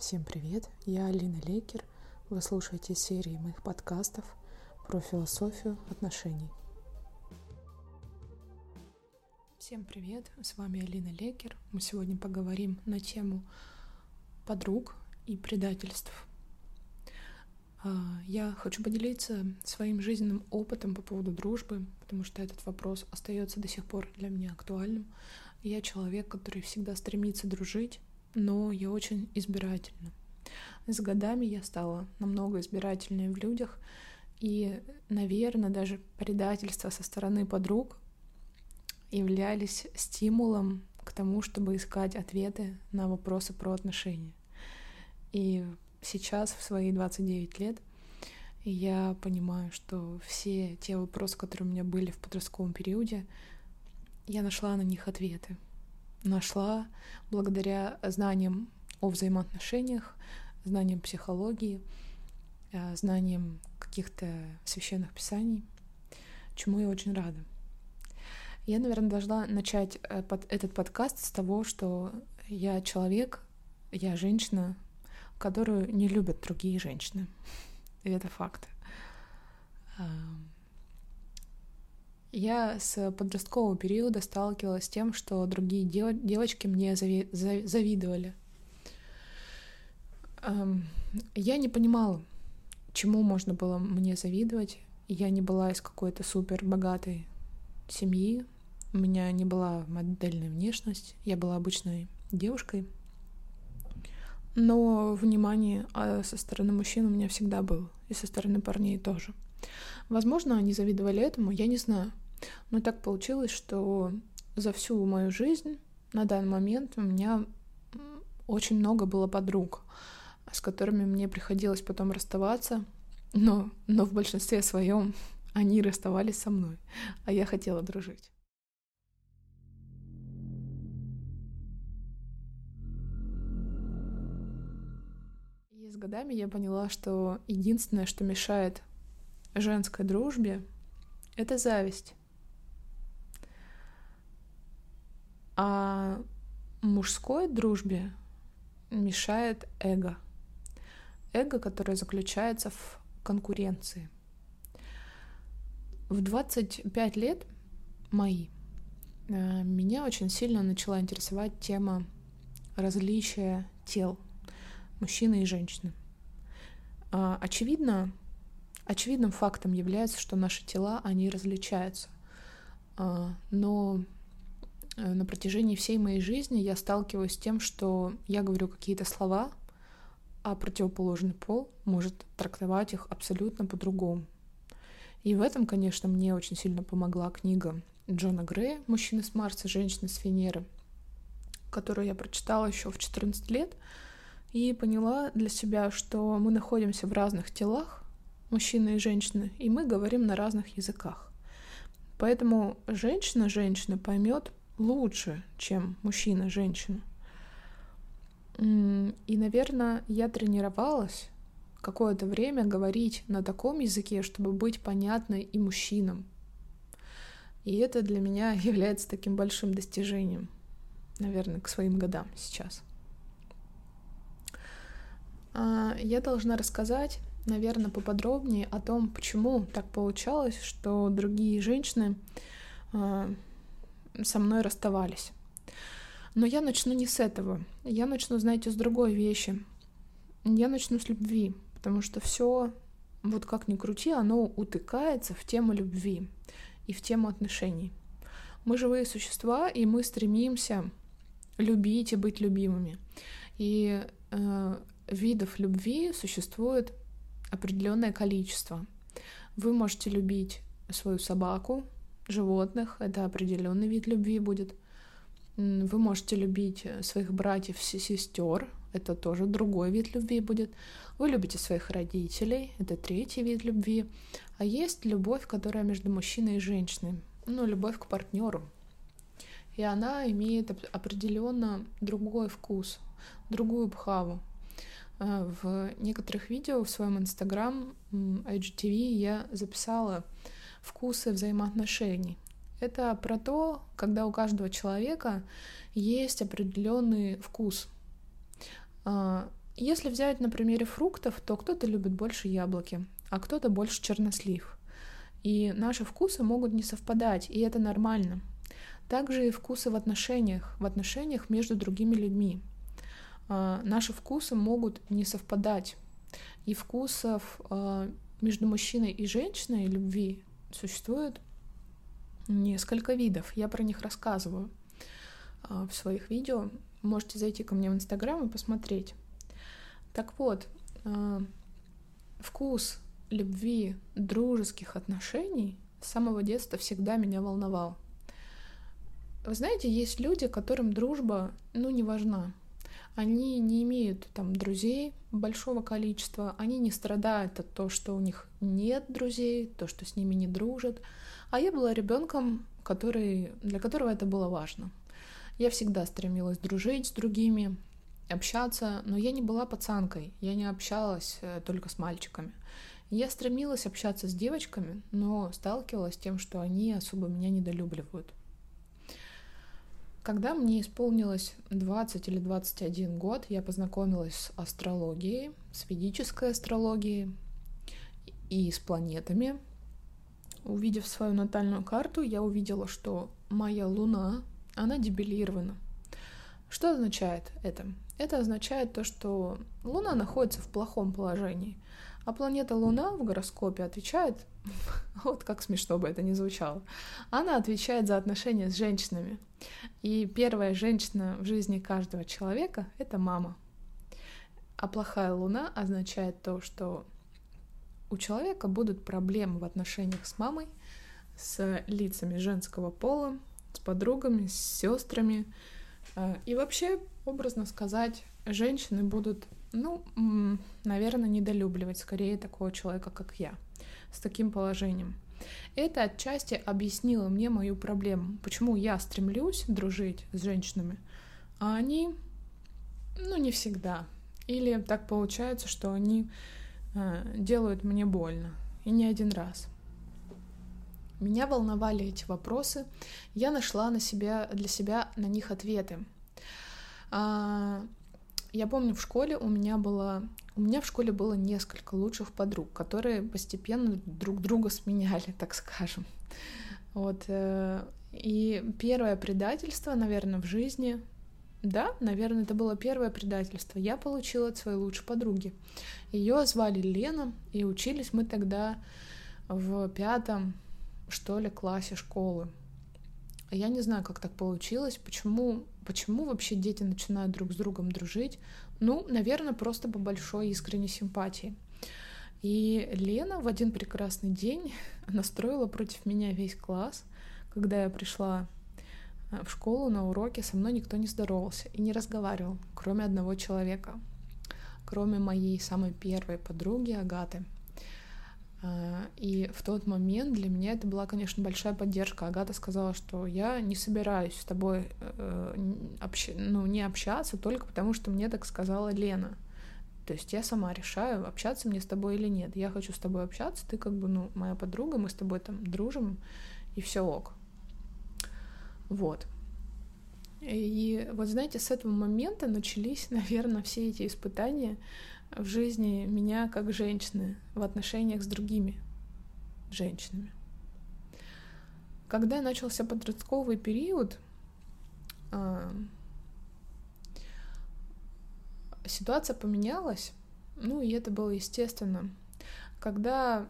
Всем привет, я Алина Лекер. Вы слушаете серии моих подкастов про философию отношений. Всем привет, с вами Алина Лекер. Мы сегодня поговорим на тему подруг и предательств. А, я хочу поделиться своим жизненным опытом по поводу дружбы, потому что этот вопрос остается до сих пор для меня актуальным. Я человек, который всегда стремится дружить, но я очень избирательна. С годами я стала намного избирательнее в людях, и, наверное, даже предательства со стороны подруг являлись стимулом к тому, чтобы искать ответы на вопросы про отношения. И сейчас, в свои 29 лет, я понимаю, что все те вопросы, которые у меня были в подростковом периоде, я нашла на них ответы нашла благодаря знаниям о взаимоотношениях, знаниям психологии, э, знаниям каких-то священных писаний, чему я очень рада. Я, наверное, должна начать э, этот подкаст с того, что я человек, я женщина, которую не любят другие женщины. И это факт. Я с подросткового периода сталкивалась с тем, что другие дев девочки мне зави завидовали. Эм, я не понимала, чему можно было мне завидовать. Я не была из какой-то супер богатой семьи. У меня не была модельная внешность. Я была обычной девушкой. Но внимание а со стороны мужчин у меня всегда было. И со стороны парней тоже. Возможно, они завидовали этому, я не знаю. Но так получилось, что за всю мою жизнь на данный момент у меня очень много было подруг, с которыми мне приходилось потом расставаться, но, но в большинстве своем они расставались со мной, а я хотела дружить. И с годами я поняла, что единственное, что мешает женской дружбе, это зависть. А мужской дружбе мешает эго. Эго, которое заключается в конкуренции. В 25 лет мои э, меня очень сильно начала интересовать тема различия тел мужчины и женщины. А, очевидно, очевидным фактом является, что наши тела, они различаются. А, но Э, на протяжении всей моей жизни я сталкиваюсь с тем, что я говорю какие-то слова, а противоположный пол может трактовать их абсолютно по-другому. И в этом, конечно, мне очень сильно помогла книга Джона Грея «Мужчины с Марса, женщины с Венеры», которую я прочитала еще в 14 лет, и поняла для себя, что мы находимся в разных телах, мужчины и женщины, и мы говорим на разных языках. Поэтому женщина женщина поймет лучше, чем мужчина женщину. И, наверное, я тренировалась какое-то время говорить на таком языке, чтобы быть понятной и мужчинам. И это для меня является таким большим достижением, наверное, к своим годам сейчас. А, я должна рассказать, наверное, поподробнее о том, почему так получалось, что другие женщины а, со мной расставались. Но я начну не с этого. Я начну, знаете, с другой вещи. Я начну с любви, потому что все, вот как ни крути, оно утыкается в тему любви и в тему отношений. Мы живые существа, и мы стремимся любить и быть любимыми. И э, видов любви существует определенное количество. Вы можете любить свою собаку, животных, это определенный вид любви будет. Вы можете любить э, своих братьев, сестер, это тоже другой вид любви будет. Вы любите своих родителей, это третий вид любви. А есть любовь, которая между мужчиной и женщиной, ну, любовь к партнеру. И она имеет определенно другой вкус, другую бхаву. Э, в некоторых видео в своем инстаграм IGTV я записала вкусы взаимоотношений. Это про то, когда у каждого человека есть определенный вкус. А, Если взять на примере фруктов, то кто-то любит больше яблоки, а кто-то больше чернослив. И наши вкусы могут не совпадать, и это нормально. Также и вкусы в отношениях, в отношениях между другими людьми. А, наши вкусы могут не совпадать. И вкусов а, между мужчиной и женщиной любви существует несколько видов. Я про них рассказываю а, в своих видео. Можете зайти ко мне в Инстаграм и посмотреть. Так вот, вкус любви, дружеских отношений с самого детства всегда меня волновал. Вы знаете, есть люди, которым дружба, ну, не важна. Они не имеют там друзей большого количества, они не страдают от того, что у них нет друзей, то, что с ними не дружат. А я была ребенком, который, для которого это было важно. Я всегда стремилась дружить с другими, общаться, но я не была пацанкой, я не общалась э, только с мальчиками. Я стремилась общаться с девочками, но сталкивалась с тем, что они особо меня недолюбливают. Когда мне исполнилось 20 или 21 год, я познакомилась с астрологией, с ведической астрологией и с планетами. Увидев свою натальную карту, я увидела, что моя Луна, она дебилирована. Что означает это? Это означает то, что Луна находится в плохом положении, а планета Луна в гороскопе отвечает, вот как смешно бы это ни звучало, она отвечает за отношения с женщинами. И первая женщина в жизни каждого человека — это мама. А плохая Луна означает то, что у человека будут проблемы в отношениях с мамой, с лицами женского пола, с подругами, с сестрами, а, и вообще, образно сказать, женщины будут, ну, наверное, недолюбливать скорее такого человека, как я, с таким положением. Это отчасти объяснило мне мою проблему, почему я стремлюсь дружить с женщинами, а они, ну, не всегда. Или так получается, что они э, делают мне больно, и не один раз. Меня волновали эти вопросы, я нашла на себя, для себя на них ответы. А, я помню, в школе у меня было... У меня в школе было несколько лучших подруг, которые постепенно друг друга сменяли, так скажем. Вот. Э, и первое предательство, наверное, в жизни... Да, наверное, это было первое предательство. Я получила от своей лучшей подруги. Ее звали Лена, и учились мы тогда в пятом что ли, классе школы. Я не знаю, как так получилось, почему, почему вообще дети начинают друг с другом дружить. Ну, наверное, просто по большой искренней симпатии. И Лена в один прекрасный день настроила против меня весь класс. Когда я пришла э, в школу на уроке, со мной никто не здоровался и не разговаривал, кроме одного человека, кроме моей самой первой подруги Агаты — и в тот момент для меня это была, конечно, большая поддержка. Агата сказала, что я не собираюсь с тобой э, общ... ну, не общаться только потому, что мне так сказала Лена. То есть я сама решаю, общаться мне с тобой или нет. Я хочу с тобой общаться, ты как бы, ну, моя подруга, мы с тобой там дружим, и все ок. Вот. И вот знаете, с этого момента начались, наверное, все эти испытания, в жизни меня как женщины в отношениях с другими женщинами. Когда начался подростковый период, а, ситуация поменялась, ну и это было естественно. Когда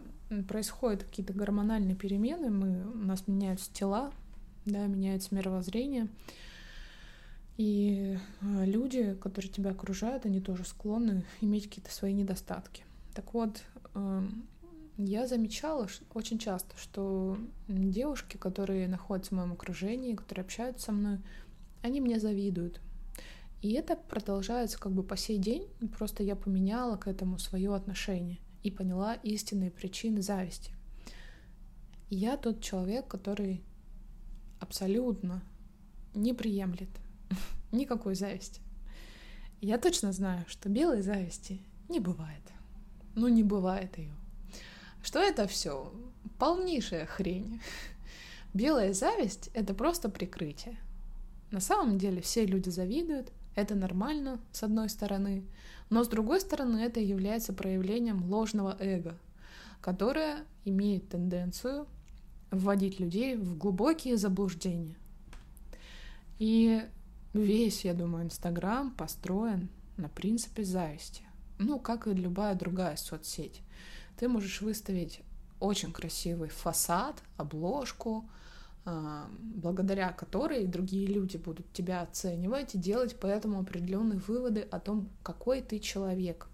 происходят какие-то гормональные перемены, мы, у нас меняются тела, да, меняется мировоззрение, и э, люди, которые тебя окружают, они тоже склонны иметь какие-то свои недостатки. Так вот, эм, я замечала очень часто, что девушки, которые находятся в моем окружении, которые общаются со мной, они мне завидуют. И это продолжается как бы по сей день, просто я поменяла к этому свое отношение и поняла истинные причины зависти. я тот человек, который абсолютно не приемлет Никакой зависти. Я точно знаю, что белой зависти не бывает. Ну, не бывает ее. Что это все? Полнейшая хрень. Белая зависть — это просто прикрытие. На самом деле все люди завидуют, Это нормально, с одной стороны, но с другой стороны это является проявлением ложного эго, которое имеет тенденцию вводить людей в глубокие заблуждения. И весь, я думаю, Инстаграм построен на принципе зависти. Ну, как и любая другая соцсеть. Ты можешь выставить очень красивый фасад, обложку, а, благодаря которой другие люди будут тебя оценивать и делать поэтому определенные выводы о том, какой ты человек.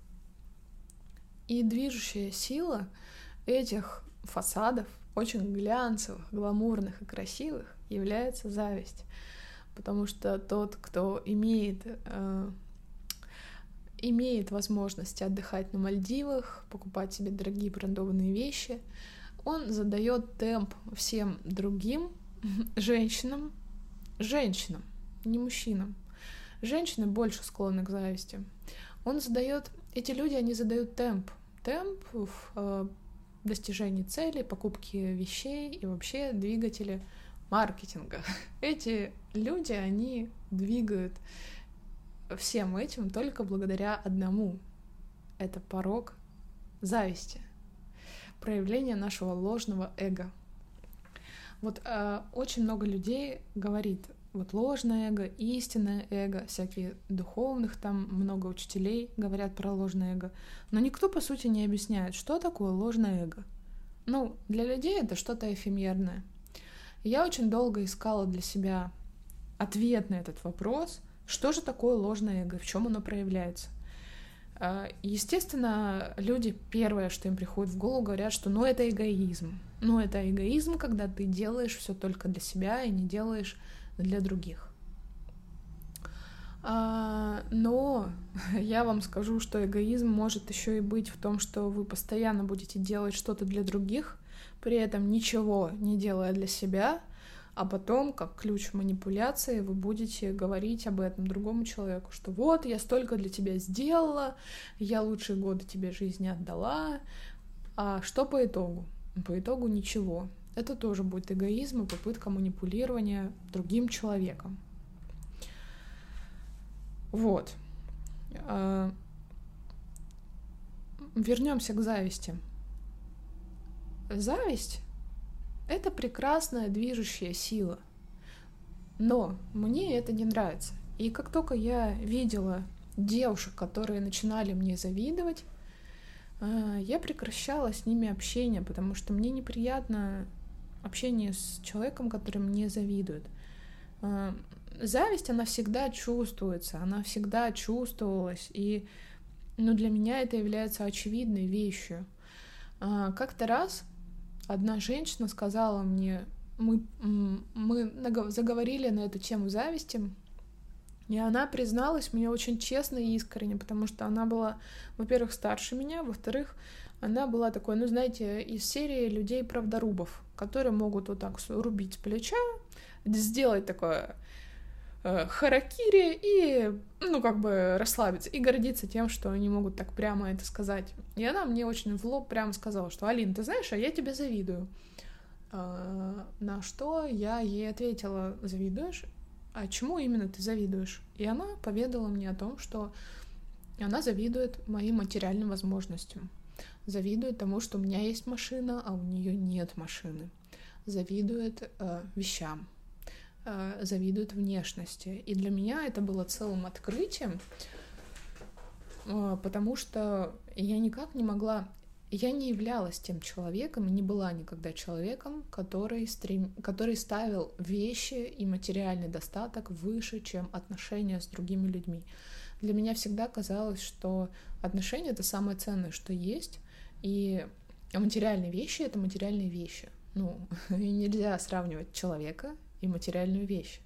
И движущая сила этих фасадов, очень глянцевых, гламурных и красивых, является зависть. Потому что тот, кто имеет, э, имеет возможность отдыхать на Мальдивах, покупать себе дорогие брендованные вещи, он задает темп всем другим женщинам, женщинам, не мужчинам. Женщины больше склонны к зависти. Он задает, эти люди, они задают темп, темп в э, достижении целей, покупки вещей и вообще двигатели маркетинга. Эти люди, они двигают всем этим только благодаря одному. Это порог зависти проявление нашего ложного эго. Вот э, очень много людей говорит, вот ложное эго, истинное эго, всякие духовных там много учителей говорят про ложное эго, но никто по сути не объясняет, что такое ложное эго. Ну, для людей это что-то эфемерное. Я очень долго искала для себя ответ на этот вопрос, что же такое ложное эго, в чем оно проявляется. А, естественно, люди первое, что им приходит в голову, говорят, что ну это эгоизм. Ну это эгоизм, когда ты делаешь все только для себя и не делаешь для других. А, но я вам скажу, что эгоизм может еще и быть в том, что вы постоянно будете делать что-то для других, при этом ничего не делая для себя, а потом, как ключ манипуляции, вы будете говорить об этом другому человеку, что вот, я столько для тебя сделала, я лучшие годы тебе жизни отдала, а что по итогу? По итогу ничего. Это тоже будет эгоизм и попытка манипулирования другим человеком. Вот. А, Вернемся к зависти. Зависть это прекрасная движущая сила. Но мне это не нравится. И как только я видела девушек, которые начинали мне завидовать, э, я прекращала с ними общение, потому что мне неприятно общение с человеком, который мне завидует. Э, зависть, она всегда чувствуется, она всегда чувствовалась, и ну, для меня это является очевидной вещью. Э, как-то раз одна женщина сказала мне, мы, мы заговорили на эту тему зависти, и она призналась мне очень честно и искренне, потому что она была, во-первых, старше меня, во-вторых, она была такой, ну, знаете, из серии людей-правдорубов, которые могут вот так рубить плеча, сделать такое харакири и, ну, как бы расслабиться и гордиться тем, что они могут так прямо это сказать. И она мне очень в лоб прямо сказала, что, Алин, ты знаешь, а я тебе завидую. А, на что я ей ответила, завидуешь? А чему именно ты завидуешь? И она поведала мне о том, что она завидует моим материальным возможностям. Завидует тому, что у меня есть машина, а у нее нет машины. Завидует э, вещам, Э, завидуют внешности. И для меня это было целым открытием, э, потому что я никак не могла я не являлась тем человеком не была никогда человеком, который, стрем... который ставил вещи и материальный достаток выше, чем отношения с другими людьми. Для меня всегда казалось, что отношения — это самое ценное, что есть, и материальные вещи — это материальные вещи. Ну, и нельзя сравнивать человека и материальную вещь.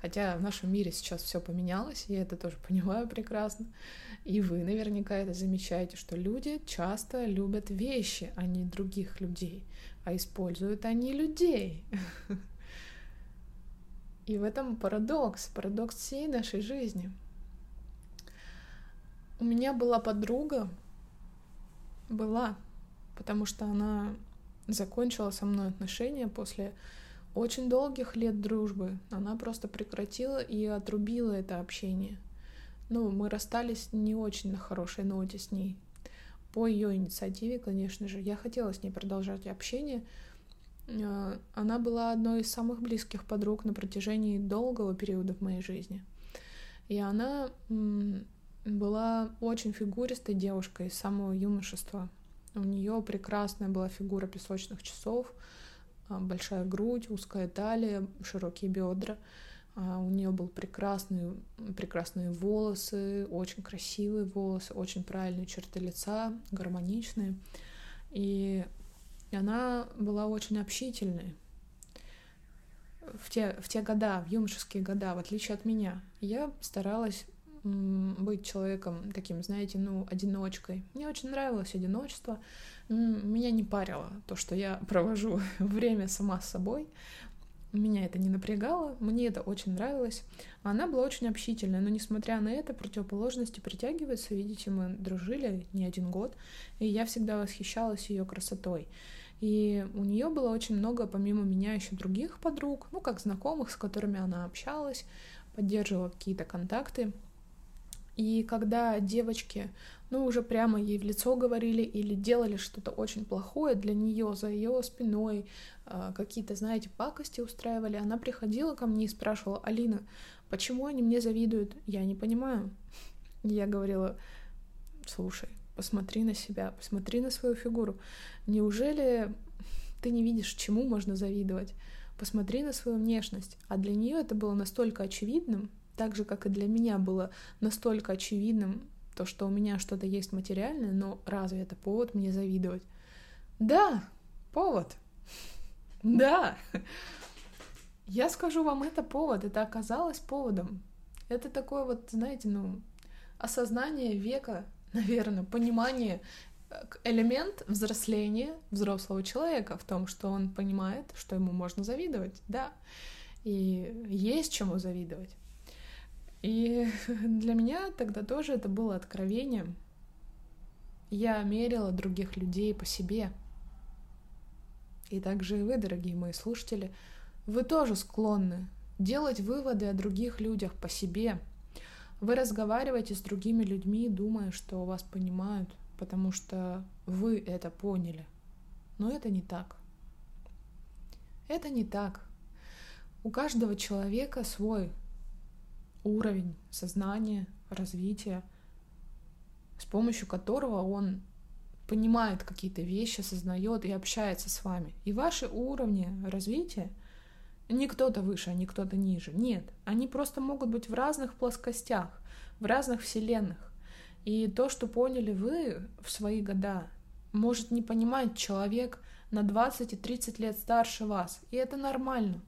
Хотя в нашем мире сейчас все поменялось, я это тоже понимаю прекрасно. И вы наверняка это замечаете, что люди часто любят вещи, а не других людей, а используют они людей. И в этом парадокс, парадокс всей нашей жизни. У меня была подруга, была, потому что она закончила со мной отношения после очень долгих лет дружбы она просто прекратила и отрубила это общение. ну, мы расстались не очень на хорошей ноте с ней. По ее инициативе, конечно же. Я хотела с ней продолжать общение. Э, она была одной из самых близких подруг на протяжении долгого периода в моей жизни. И она была очень фигуристой девушкой с самого юношества. У нее прекрасная была фигура песочных часов, большая грудь, узкая талия, широкие бедра. А, у нее был прекрасный, прекрасные волосы, очень красивые волосы, очень правильные черты лица, гармоничные. И она была очень общительной в те, в те года, в юношеские года, в отличие от меня. Я старалась быть человеком таким, знаете, ну, одиночкой. Мне очень нравилось одиночество. Меня не парило то, что я провожу время сама с собой. Меня это не напрягало, мне это очень нравилось. Она была очень общительная, но несмотря на это, противоположности притягиваются. Видите, мы дружили не один год, и я всегда восхищалась ее красотой. И у нее было очень много, помимо меня, еще других подруг, ну, как знакомых, с которыми она общалась, поддерживала какие-то контакты. И когда девочки, ну, уже прямо ей в лицо говорили или делали что-то очень плохое для нее за ее спиной, а, какие-то, знаете, пакости устраивали, она приходила ко мне и спрашивала, Алина, почему они мне завидуют? Я не понимаю. Я говорила, слушай, посмотри на себя, посмотри на свою фигуру. Неужели ты не видишь, чему можно завидовать? Посмотри на свою внешность. А для нее это было настолько очевидным, так же, как и для меня было настолько очевидным то, что у меня что-то есть материальное, но разве это повод мне завидовать? Да, повод. Да. Я скажу вам, это повод, это оказалось поводом. Это такое вот, знаете, ну, осознание века, наверное, понимание, э, элемент взросления взрослого человека в том, что он понимает, что ему можно завидовать, да, и есть чему завидовать. И для меня тогда тоже это было откровением. Я мерила других людей по себе. И также и вы, дорогие мои слушатели, вы тоже склонны делать выводы о других людях по себе. Вы разговариваете с другими людьми, думая, что вас понимают, потому что вы это поняли. Но это не так. Это не так. У каждого человека свой уровень сознания, развития, с помощью которого он понимает какие-то вещи, осознает и общается с вами. И ваши уровни развития не кто-то выше, а не кто-то ниже. Нет, они просто могут быть в разных плоскостях, в разных вселенных. И то, что поняли вы в свои года, может не понимать человек на 20 и 30 лет старше вас. И это нормально.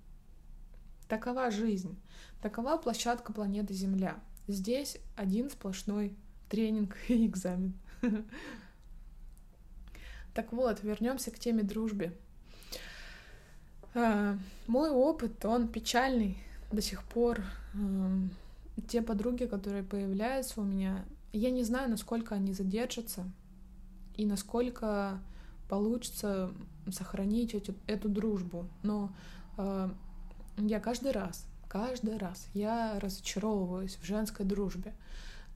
Такова жизнь. Такова площадка планеты Земля. Здесь один сплошной тренинг и экзамен. Так вот, вернемся к теме дружбы. А, мой опыт, он печальный до сих пор. Те подруги, которые появляются у меня, я не знаю, насколько они задержатся и насколько получится сохранить эту, эту дружбу. Но а, я каждый раз, каждый раз я разочаровываюсь в женской дружбе.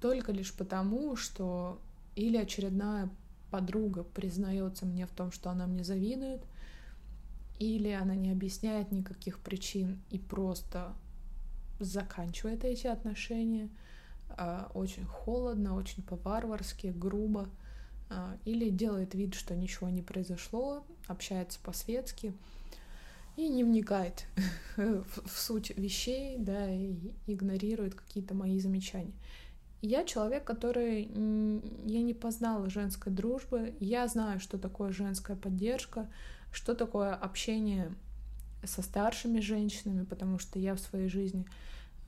Только лишь потому, что или очередная подруга признается мне в том, что она мне завидует, или она не объясняет никаких причин и просто заканчивает эти отношения а, очень холодно, очень по-варварски, грубо, а, или делает вид, что ничего не произошло, общается по-светски и не вникает в, суть вещей, да, и игнорирует какие-то мои замечания. Я человек, который... Я не познала женской дружбы, я знаю, что такое женская поддержка, что такое общение со старшими женщинами, потому что я в своей жизни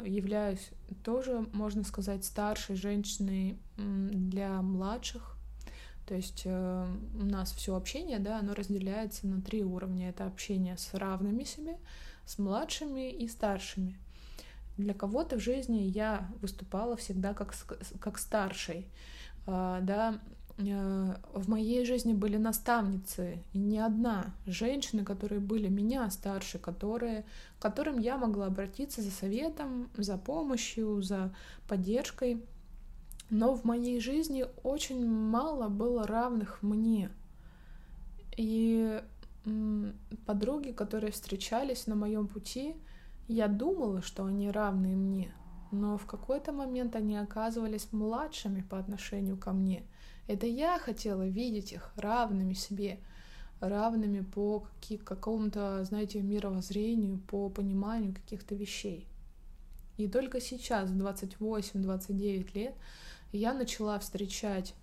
являюсь тоже, можно сказать, старшей женщиной для младших то есть э, у нас все общение, да, оно разделяется на три уровня. Это общение с равными себе, с младшими и старшими. Для кого-то в жизни я выступала всегда как, как старший, э, да, в моей жизни были наставницы, и не одна, женщины, которые были меня старше, которые, к которым я могла обратиться за советом, за помощью, за поддержкой. Но в моей жизни очень мало было равных мне. И подруги, которые встречались на моем пути, я думала, что они равны мне, но в какой-то момент они оказывались младшими по отношению ко мне. Это я хотела видеть их равными себе, равными по какому-то, знаете, мировоззрению, по пониманию каких-то вещей. И только сейчас, 28-29 лет, я начала встречать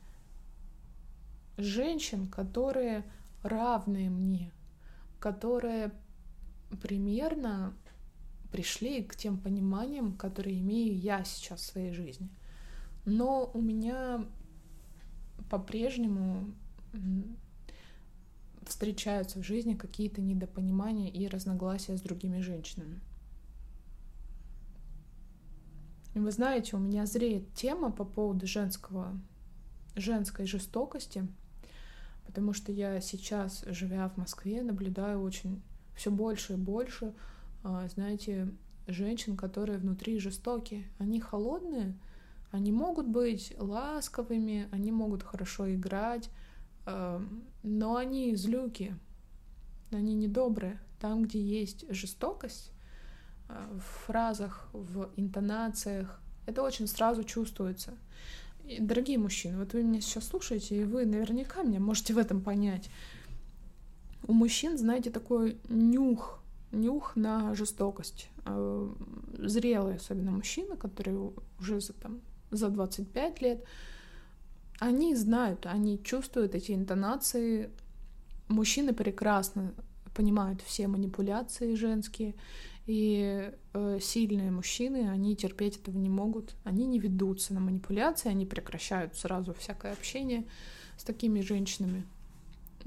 женщин, которые равные мне, которые примерно пришли к тем пониманиям, которые имею я сейчас в своей жизни. Но у меня по-прежнему встречаются в жизни какие-то недопонимания и разногласия с другими женщинами. И вы знаете, у меня зреет тема по поводу женского, женской жестокости, потому что я сейчас, живя в Москве, наблюдаю очень все больше и больше, а, знаете, женщин, которые внутри жестокие. Они холодные, они могут быть ласковыми, они могут хорошо играть, а, но они злюки, они недобрые. Там, где есть жестокость, в фразах, в интонациях, это очень сразу чувствуется. И, дорогие мужчины, вот вы меня сейчас слушаете, и вы наверняка меня можете в этом понять. У мужчин, знаете, такой нюх, нюх на жестокость. А, зрелые, особенно мужчины, которые уже за, там, за 25 лет, они знают, они чувствуют эти интонации. Мужчины прекрасно понимают все манипуляции женские, и э, сильные мужчины, они терпеть этого не могут, они не ведутся на манипуляции, они прекращают сразу всякое общение с такими женщинами,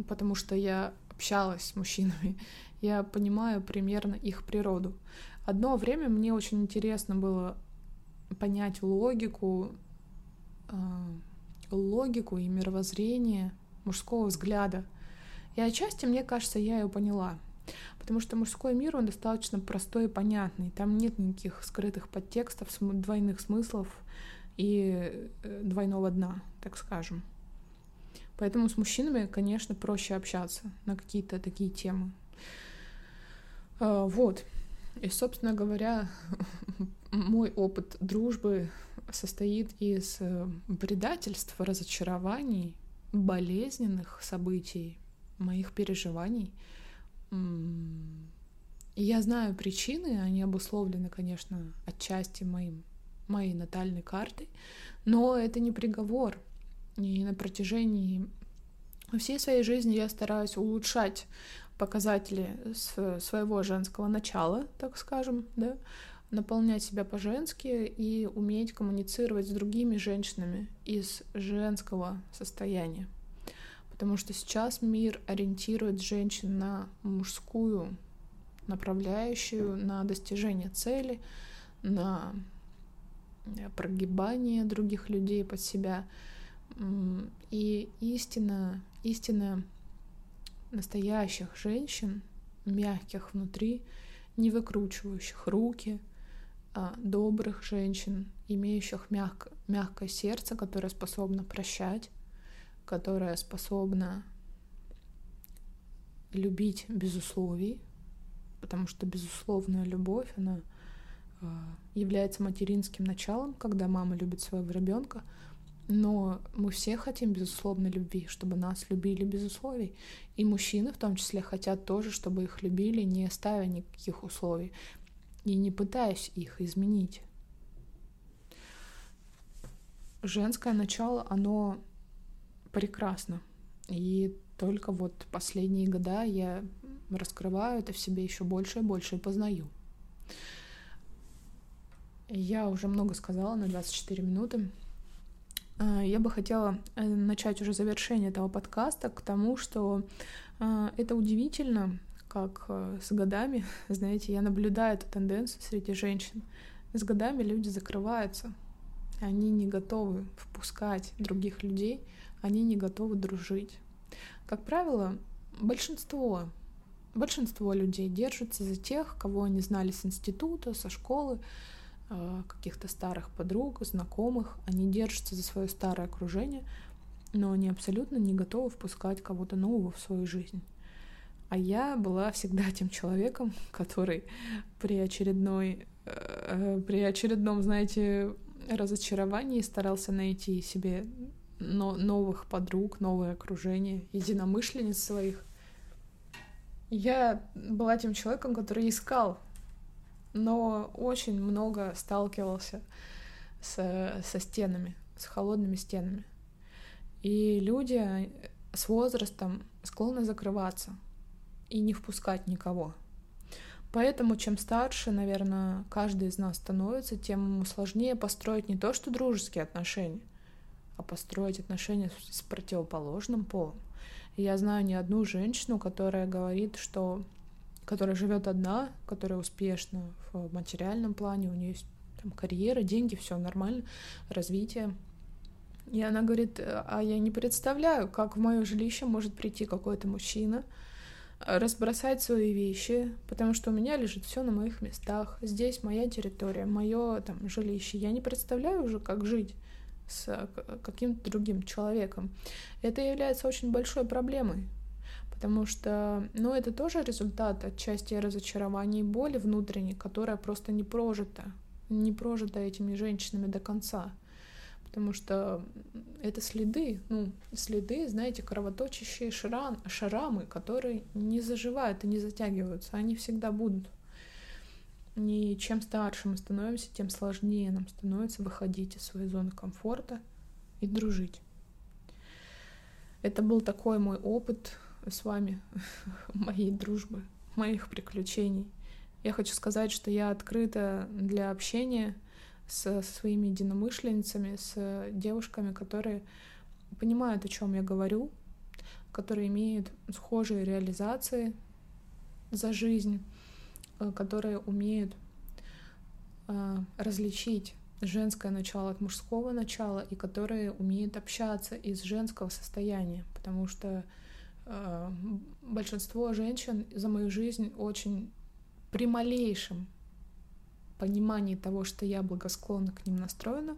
потому что я общалась с мужчинами, я понимаю примерно их природу. Одно время мне очень интересно было понять логику, э, логику и мировоззрение мужского взгляда. И отчасти, мне кажется, я ее поняла — Потому что мужской мир, он достаточно простой и понятный. Там нет никаких скрытых подтекстов, двойных смыслов и э, двойного дна, так скажем. Поэтому с мужчинами, конечно, проще общаться на какие-то такие темы. А, вот. И, собственно говоря, мой опыт дружбы состоит из э, предательств, разочарований, болезненных событий, моих переживаний — я знаю причины, они обусловлены, конечно, отчасти моим, моей натальной картой, но это не приговор. И на протяжении всей своей жизни я стараюсь улучшать показатели своего женского начала, так скажем, да, наполнять себя по-женски и уметь коммуницировать с другими женщинами из женского состояния потому что сейчас мир ориентирует женщин на мужскую направляющую, на достижение цели, на э, прогибание других людей под себя. И истина, истина настоящих женщин, мягких внутри, не выкручивающих руки, а добрых женщин, имеющих мягко, мягкое сердце, которое способно прощать, которая способна любить без условий, потому что безусловная любовь, она э, является материнским началом, когда мама любит своего ребенка, но мы все хотим безусловной любви, чтобы нас любили без условий. И мужчины в том числе хотят тоже, чтобы их любили, не ставя никаких условий и не пытаясь их изменить. Женское начало, оно прекрасно. И только вот последние года я раскрываю это в себе еще больше и больше и познаю. Я уже много сказала на 24 минуты. А, я бы хотела э, начать уже завершение этого подкаста к тому, что а, это удивительно, как э, с годами, знаете, я наблюдаю эту тенденцию среди женщин. С годами люди закрываются, они не готовы впускать других людей они не готовы дружить. Как правило, большинство, большинство людей держатся за тех, кого они знали с института, со школы, э, каких-то старых подруг, знакомых, они держатся за свое старое окружение, но они абсолютно не готовы впускать кого-то нового в свою жизнь. А я была всегда тем человеком, который при очередной, э, при очередном, знаете, разочаровании старался найти себе но новых подруг, новое окружение, единомышленниц своих. Я была тем человеком, который искал, но очень много сталкивался с, со стенами, с холодными стенами. И люди с возрастом склонны закрываться и не впускать никого. Поэтому чем старше, наверное, каждый из нас становится, тем сложнее построить не то что дружеские отношения, а построить отношения с противоположным полом. И я знаю не одну женщину, которая говорит, что которая живет одна, которая успешна в материальном плане, у нее есть там карьера, деньги, все нормально, развитие. И она говорит, а я не представляю, как в мое жилище может прийти какой-то мужчина, разбросать свои вещи, потому что у меня лежит все на моих местах. Здесь моя территория, мое там жилище. Я не представляю уже, как жить с каким-то другим человеком. Это является очень большой проблемой, потому что, ну, это тоже результат отчасти разочарования и боли внутренней, которая просто не прожита, не прожита этими женщинами до конца потому что это следы, ну, следы, знаете, кровоточащие шрам, шрамы, которые не заживают и не затягиваются, они всегда будут. И чем старше мы становимся, тем сложнее нам становится выходить из своей зоны комфорта и дружить. Это был такой мой опыт с вами, моей дружбы, моих приключений. Я хочу сказать, что я открыта для общения — с своими единомышленницами, с девушками, которые понимают, о чем я говорю, которые имеют схожие реализации за жизнь, которые умеют э, различить женское начало от мужского начала и которые умеют общаться из женского состояния, потому что э, большинство женщин за мою жизнь очень при малейшем понимании того, что я благосклонно к ним настроена,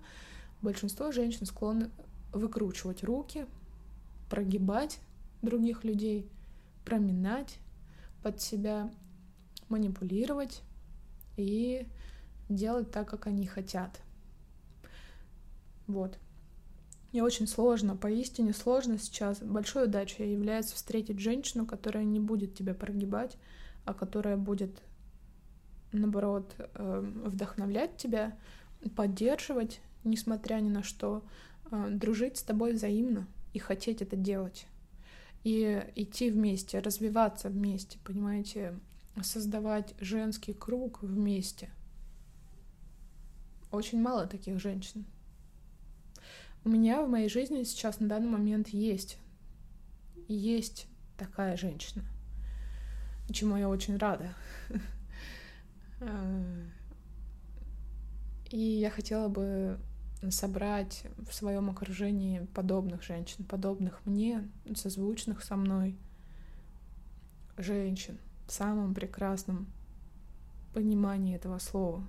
большинство женщин склонны выкручивать руки, прогибать других людей, проминать под себя, манипулировать и делать так, как они хотят. Вот. И очень сложно, поистине сложно сейчас. Большой удачей является встретить женщину, которая не будет тебя прогибать, а которая будет наоборот, эм, вдохновлять тебя, поддерживать, несмотря ни на что, э, дружить с тобой взаимно и хотеть это делать. И идти вместе, развиваться вместе, понимаете, создавать женский круг вместе. Очень мало таких женщин. У меня в моей жизни сейчас на данный момент есть, есть такая женщина, чему я очень рада. И я хотела бы собрать в своем окружении подобных женщин, подобных мне, созвучных со мной женщин в самом прекрасном понимании этого слова,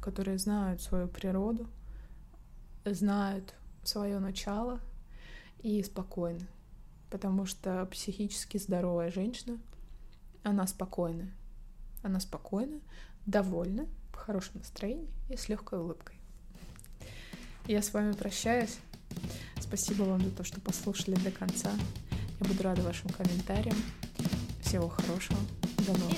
которые знают свою природу, знают свое начало и спокойны. Потому что психически здоровая женщина, она спокойная. Она спокойна, довольна, в хорошем настроении и с легкой улыбкой. Я с вами прощаюсь. Спасибо вам за то, что послушали до конца. Я буду рада вашим комментариям. Всего хорошего. До новых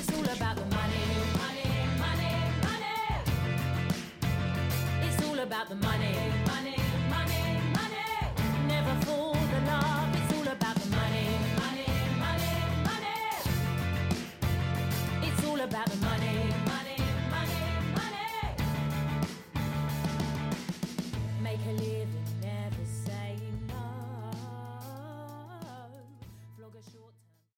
about the money.